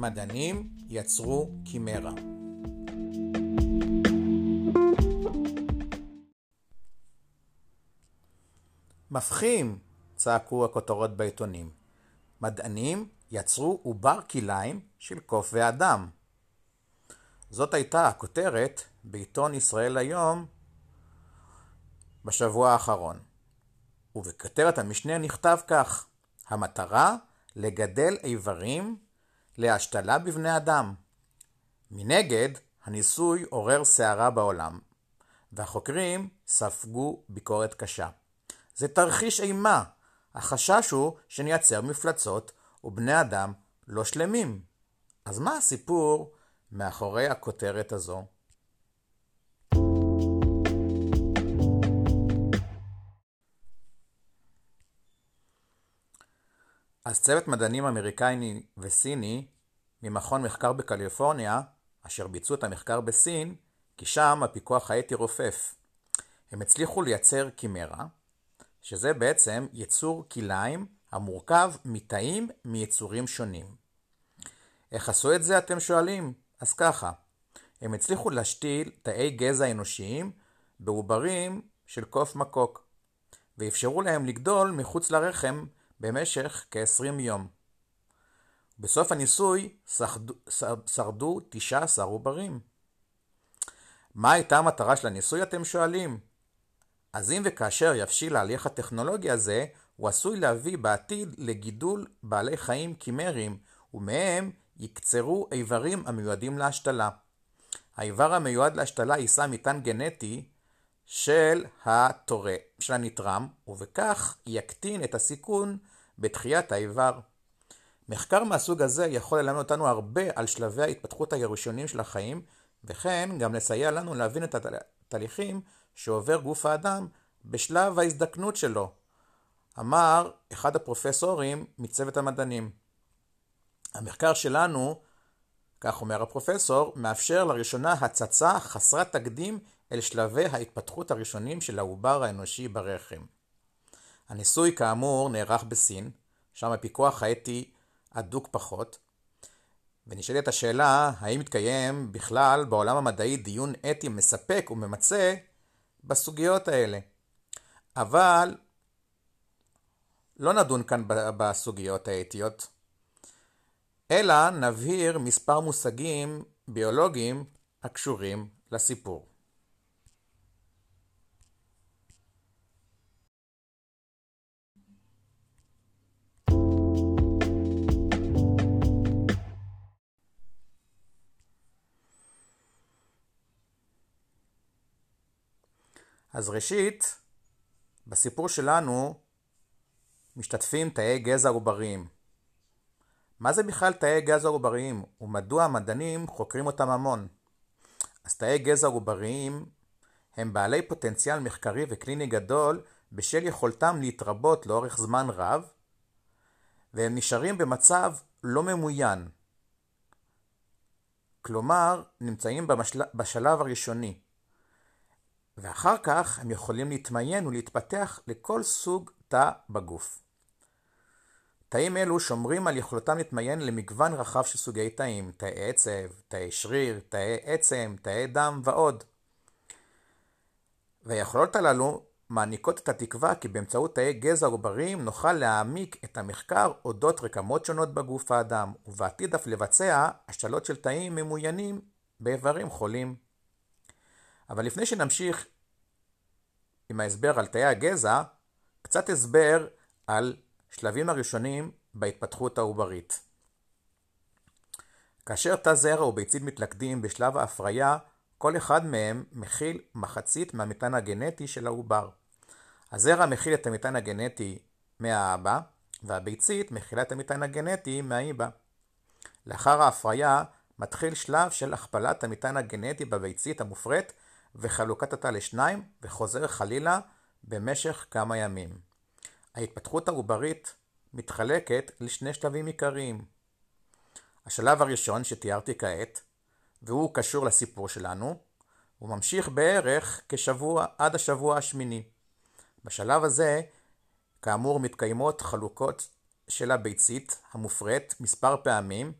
מדענים יצרו קימרה. מפחים! צעקו הכותרות בעיתונים. מדענים יצרו עובר כליים של קוף ואדם. זאת הייתה הכותרת בעיתון ישראל היום בשבוע האחרון. ובכותרת המשנה נכתב כך: המטרה לגדל איברים להשתלה בבני אדם. מנגד, הניסוי עורר סערה בעולם, והחוקרים ספגו ביקורת קשה. זה תרחיש אימה. החשש הוא שנייצר מפלצות ובני אדם לא שלמים. אז מה הסיפור מאחורי הכותרת הזו? אז צוות מדענים אמריקני וסיני ממכון מחקר בקליפורניה, אשר ביצעו את המחקר בסין, כי שם הפיקוח האתי רופף. הם הצליחו לייצר קימרה, שזה בעצם יצור כליים המורכב מתאים מיצורים שונים. איך עשו את זה אתם שואלים? אז ככה, הם הצליחו להשתיל תאי גזע אנושיים בעוברים של קוף מקוק, ואפשרו להם לגדול מחוץ לרחם במשך כ-20 יום. בסוף הניסוי שרדו, שרדו 19 עוברים. מה הייתה המטרה של הניסוי אתם שואלים? אז אם וכאשר יבשיל ההליך הטכנולוגי הזה, הוא עשוי להביא בעתיד לגידול בעלי חיים קימריים, ומהם יקצרו איברים המיועדים להשתלה. האיבר המיועד להשתלה יישא מטען גנטי של התורה, של הנתרם, ובכך יקטין את הסיכון בתחיית האיבר. מחקר מהסוג הזה יכול ללמד אותנו הרבה על שלבי ההתפתחות הראשונים של החיים, וכן גם לסייע לנו להבין את התהליכים שעובר גוף האדם בשלב ההזדקנות שלו, אמר אחד הפרופסורים מצוות המדענים. המחקר שלנו, כך אומר הפרופסור, מאפשר לראשונה הצצה חסרת תקדים אל שלבי ההתפתחות הראשונים של העובר האנושי ברחם. הניסוי כאמור נערך בסין, שם הפיקוח האתי הדוק פחות, ונשאלת השאלה האם מתקיים בכלל בעולם המדעי דיון אתי מספק וממצה בסוגיות האלה. אבל לא נדון כאן בסוגיות האתיות, אלא נבהיר מספר מושגים ביולוגיים הקשורים לסיפור. אז ראשית, בסיפור שלנו משתתפים תאי גזע עובריים. מה זה בכלל תאי גזע עובריים, ומדוע המדענים חוקרים אותם המון? אז תאי גזע עובריים הם בעלי פוטנציאל מחקרי וקליני גדול בשל יכולתם להתרבות לאורך זמן רב, והם נשארים במצב לא ממוין. כלומר, נמצאים במשל... בשלב הראשוני. ואחר כך הם יכולים להתמיין ולהתפתח לכל סוג תא בגוף. תאים אלו שומרים על יכולתם להתמיין למגוון רחב של סוגי תאים, תאי עצב, תאי שריר, תאי עצם, תאי דם ועוד. והיכולות הללו מעניקות את התקווה כי באמצעות תאי גזע עובריים נוכל להעמיק את המחקר אודות רקמות שונות בגוף האדם, ובעתיד אף לבצע השתלות של תאים ממוינים באיברים חולים. אבל לפני שנמשיך עם ההסבר על תאי הגזע, קצת הסבר על שלבים הראשונים בהתפתחות העוברית. כאשר תא זרע וביצית מתלכדים בשלב ההפריה, כל אחד מהם מכיל מחצית מהמטען הגנטי של העובר. הזרע מכיל את המטען הגנטי מהאבא, והביצית מכילה את המטען הגנטי מהאיבא. לאחר ההפריה מתחיל שלב של הכפלת המטען הגנטי בביצית המופרית וחלוקת התא לשניים, וחוזר חלילה במשך כמה ימים. ההתפתחות העוברית מתחלקת לשני שלבים עיקריים. השלב הראשון שתיארתי כעת, והוא קשור לסיפור שלנו, הוא ממשיך בערך כשבוע עד השבוע השמיני. בשלב הזה, כאמור, מתקיימות חלוקות של הביצית המופרית מספר פעמים,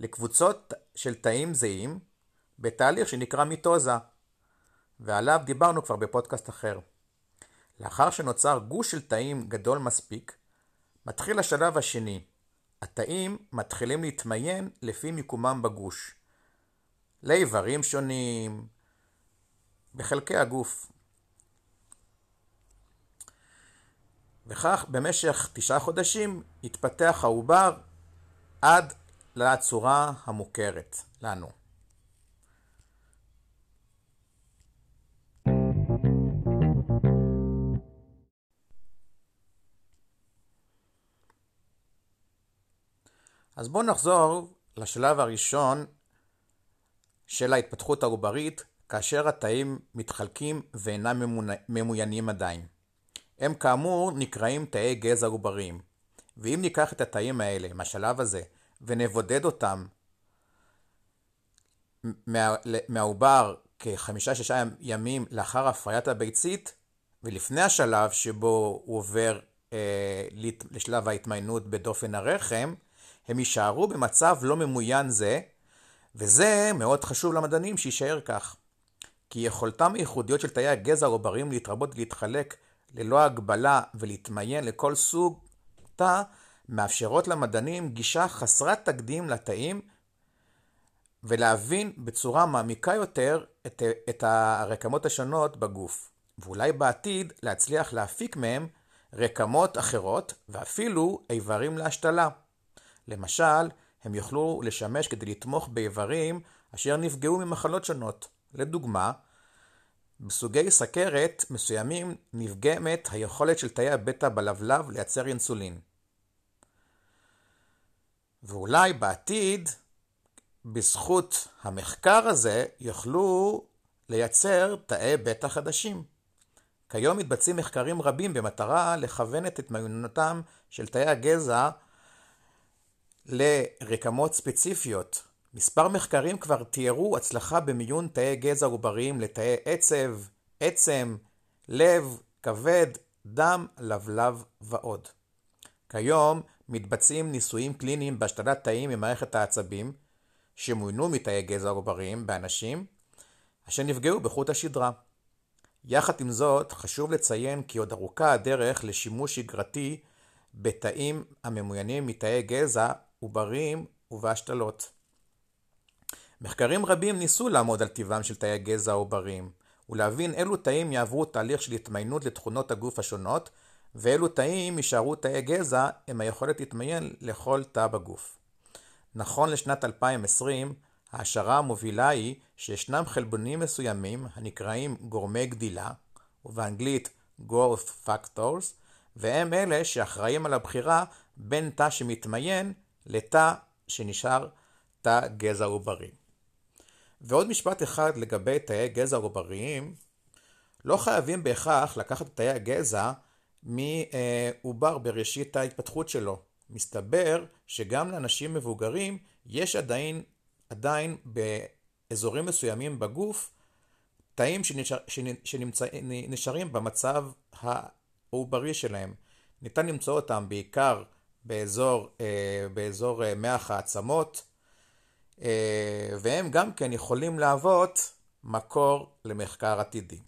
לקבוצות של תאים זהים בתהליך שנקרא מיטוזה, ועליו דיברנו כבר בפודקאסט אחר. לאחר שנוצר גוש של תאים גדול מספיק, מתחיל השלב השני. התאים מתחילים להתמיין לפי מיקומם בגוש. לאיברים שונים, בחלקי הגוף. וכך במשך תשעה חודשים התפתח העובר עד לצורה המוכרת לנו. אז בואו נחזור לשלב הראשון של ההתפתחות העוברית, כאשר התאים מתחלקים ואינם ממוינים עדיין. הם כאמור נקראים תאי גזע עובריים. ואם ניקח את התאים האלה מהשלב הזה ונבודד אותם מה, מהעובר כחמישה-שישה ימים לאחר הפריית הביצית, ולפני השלב שבו הוא עובר אה, לשלב ההתמיינות בדופן הרחם, הם יישארו במצב לא ממוין זה, וזה מאוד חשוב למדענים שיישאר כך. כי יכולתם הייחודיות של תאי הגזע העובריים להתרבות ולהתחלק ללא הגבלה ולהתמיין לכל סוג תא, מאפשרות למדענים גישה חסרת תקדים לתאים ולהבין בצורה מעמיקה יותר את, את הרקמות השונות בגוף, ואולי בעתיד להצליח להפיק מהם רקמות אחרות ואפילו איברים להשתלה. למשל, הם יוכלו לשמש כדי לתמוך באיברים אשר נפגעו ממחלות שונות. לדוגמה, בסוגי סכרת מסוימים נפגמת היכולת של תאי הבטא בלבלב לייצר אינסולין. ואולי בעתיד, בזכות המחקר הזה, יוכלו לייצר תאי בטא חדשים. כיום מתבצעים מחקרים רבים במטרה לכוון את התמיונותם של תאי הגזע לרקמות ספציפיות. מספר מחקרים כבר תיארו הצלחה במיון תאי גזע עובריים לתאי עצב, עצם, לב, כבד, דם, לבלב ועוד. כיום מתבצעים ניסויים קליניים בהשתלת תאים ממערכת העצבים שמוינו מתאי גזע עובריים באנשים אשר נפגעו בחוט השדרה. יחד עם זאת, חשוב לציין כי עוד ארוכה הדרך לשימוש שגרתי בתאים הממוינים מתאי גזע עובריים ובהשתלות. מחקרים רבים ניסו לעמוד על טיבם של תאי גזע העובריים, ולהבין אילו תאים יעברו תהליך של התמיינות לתכונות הגוף השונות, ואילו תאים יישארו תאי גזע עם היכולת להתמיין לכל תא בגוף. נכון לשנת 2020, ההשערה המובילה היא שישנם חלבונים מסוימים הנקראים גורמי גדילה, ובאנגלית growth factors, והם אלה שאחראים על הבחירה בין תא שמתמיין לתא שנשאר תא גזע עוברי. ועוד משפט אחד לגבי תאי גזע עובריים, לא חייבים בהכרח לקחת את תאי הגזע מעובר בראשית ההתפתחות שלו. מסתבר שגם לאנשים מבוגרים יש עדיין, עדיין באזורים מסוימים בגוף תאים שנשאר, שנשארים במצב העוברי שלהם. ניתן למצוא אותם בעיקר באזור, אה, באזור אה, מח העצמות, אה, והם גם כן יכולים להוות מקור למחקר עתידי.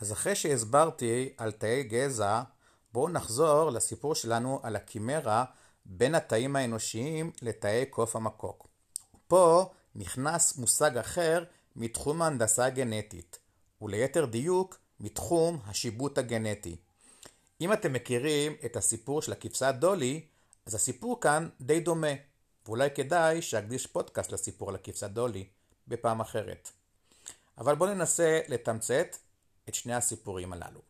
אז אחרי שהסברתי על תאי גזע, בואו נחזור לסיפור שלנו על הקימרה בין התאים האנושיים לתאי קוף המקוק. פה נכנס מושג אחר מתחום ההנדסה הגנטית, וליתר דיוק מתחום השיבוט הגנטי. אם אתם מכירים את הסיפור של הכבשה דולי, אז הסיפור כאן די דומה, ואולי כדאי שאקדיש פודקאסט לסיפור על הכבשה דולי בפעם אחרת. אבל בואו ננסה לתמצת את שני הסיפורים הללו.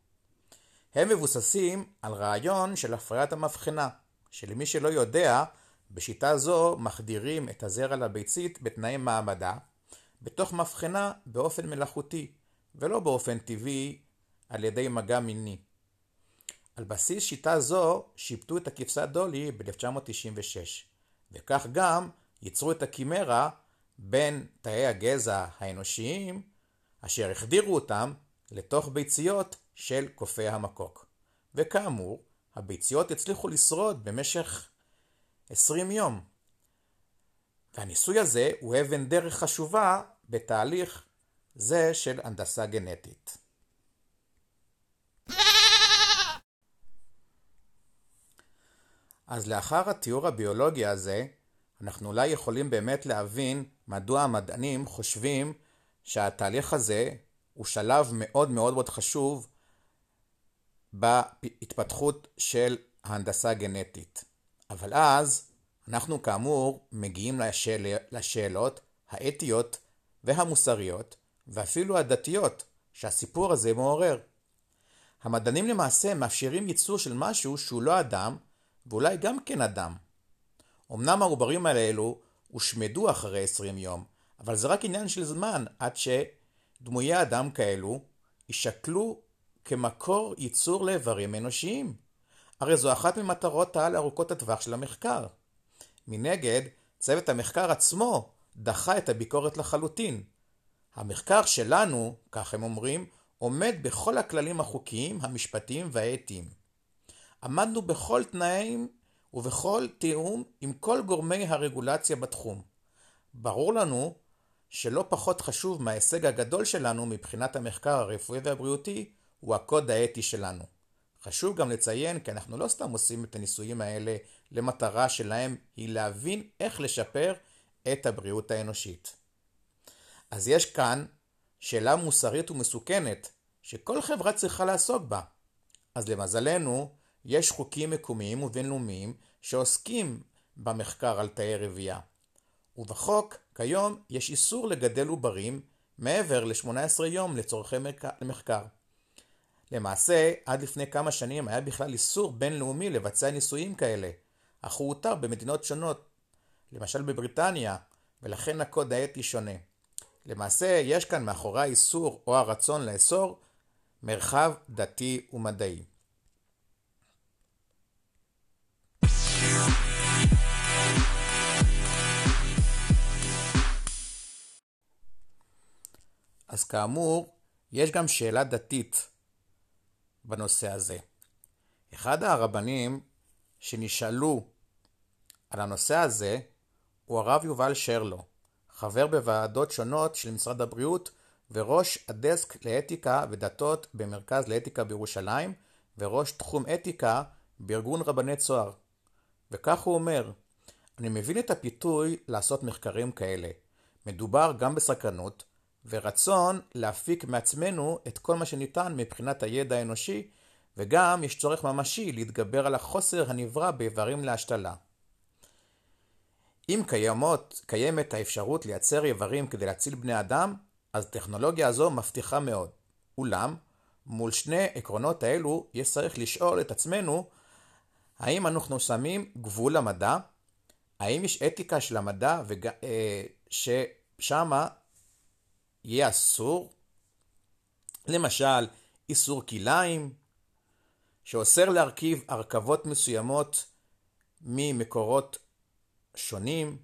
הם מבוססים על רעיון של הפריית המבחנה, שלמי שלא יודע, בשיטה זו מחדירים את הזרע לביצית בתנאי מעמדה, בתוך מבחנה באופן מלאכותי, ולא באופן טבעי על ידי מגע מיני. על בסיס שיטה זו שיפטו את הכבשה דולי ב-1996, וכך גם ייצרו את הקימרה בין תאי הגזע האנושיים, אשר החדירו אותם לתוך ביציות של קופי המקוק. וכאמור, הביציות הצליחו לשרוד במשך 20 יום. והניסוי הזה הוא אבן דרך חשובה בתהליך זה של הנדסה גנטית. אז לאחר התיאור הביולוגי הזה, אנחנו אולי יכולים באמת להבין מדוע המדענים חושבים שהתהליך הזה הוא שלב מאוד מאוד מאוד חשוב בהתפתחות של ההנדסה הגנטית. אבל אז אנחנו כאמור מגיעים לשאל... לשאלות האתיות והמוסריות ואפילו הדתיות שהסיפור הזה מעורר. המדענים למעשה מאפשרים ייצור של משהו שהוא לא אדם ואולי גם כן אדם. אמנם העוברים האלו הושמדו אחרי 20 יום, אבל זה רק עניין של זמן עד שדמויי אדם כאלו יישקלו כמקור ייצור לאיברים אנושיים. הרי זו אחת ממטרות העל ארוכות הטווח של המחקר. מנגד, צוות המחקר עצמו דחה את הביקורת לחלוטין. המחקר שלנו, כך הם אומרים, עומד בכל הכללים החוקיים, המשפטיים והאתיים. עמדנו בכל תנאים ובכל תיאום עם כל גורמי הרגולציה בתחום. ברור לנו שלא פחות חשוב מההישג הגדול שלנו מבחינת המחקר הרפואי והבריאותי הוא הקוד האתי שלנו. חשוב גם לציין כי אנחנו לא סתם עושים את הניסויים האלה למטרה שלהם היא להבין איך לשפר את הבריאות האנושית. אז יש כאן שאלה מוסרית ומסוכנת שכל חברה צריכה לעסוק בה. אז למזלנו, יש חוקים מקומיים ובינלאומיים שעוסקים במחקר על תאי רבייה. ובחוק, כיום, יש איסור לגדל עוברים מעבר ל-18 יום לצורכי מחקר. למעשה, עד לפני כמה שנים היה בכלל איסור בינלאומי לבצע ניסויים כאלה, אך הוא הותר במדינות שונות, למשל בבריטניה, ולכן הקוד האתי שונה. למעשה, יש כאן מאחורי האיסור או הרצון לאסור מרחב דתי ומדעי. אז כאמור, יש גם שאלה דתית בנושא הזה. אחד הרבנים שנשאלו על הנושא הזה הוא הרב יובל שרלו, חבר בוועדות שונות של משרד הבריאות וראש הדסק לאתיקה ודתות במרכז לאתיקה בירושלים וראש תחום אתיקה בארגון רבני צוהר. וכך הוא אומר, אני מבין את הפיתוי לעשות מחקרים כאלה. מדובר גם בסקרנות ורצון להפיק מעצמנו את כל מה שניתן מבחינת הידע האנושי וגם יש צורך ממשי להתגבר על החוסר הנברא באיברים להשתלה. אם קיימות, קיימת האפשרות לייצר איברים כדי להציל בני אדם, אז הטכנולוגיה הזו מבטיחה מאוד. אולם, מול שני עקרונות האלו, יש צריך לשאול את עצמנו, האם אנחנו שמים גבול למדע? האם יש אתיקה של המדע וג... אה, ששמה יהיה אסור? למשל, איסור כליים, שאוסר להרכיב הרכבות מסוימות ממקורות שונים,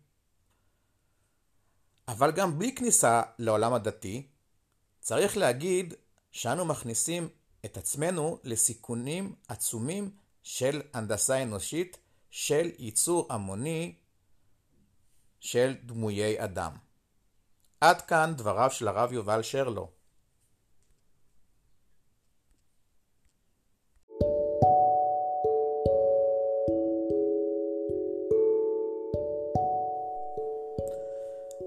אבל גם בלי כניסה לעולם הדתי, צריך להגיד שאנו מכניסים את עצמנו לסיכונים עצומים של הנדסה אנושית, של ייצור המוני של דמויי אדם. עד כאן דבריו של הרב יובל שרלו.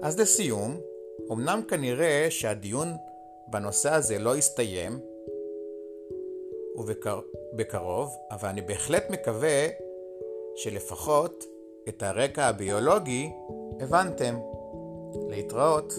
אז לסיום, אמנם כנראה שהדיון בנושא הזה לא יסתיים, ובקרוב, אבל אני בהחלט מקווה שלפחות את הרקע הביולוגי הבנתם. להתראות.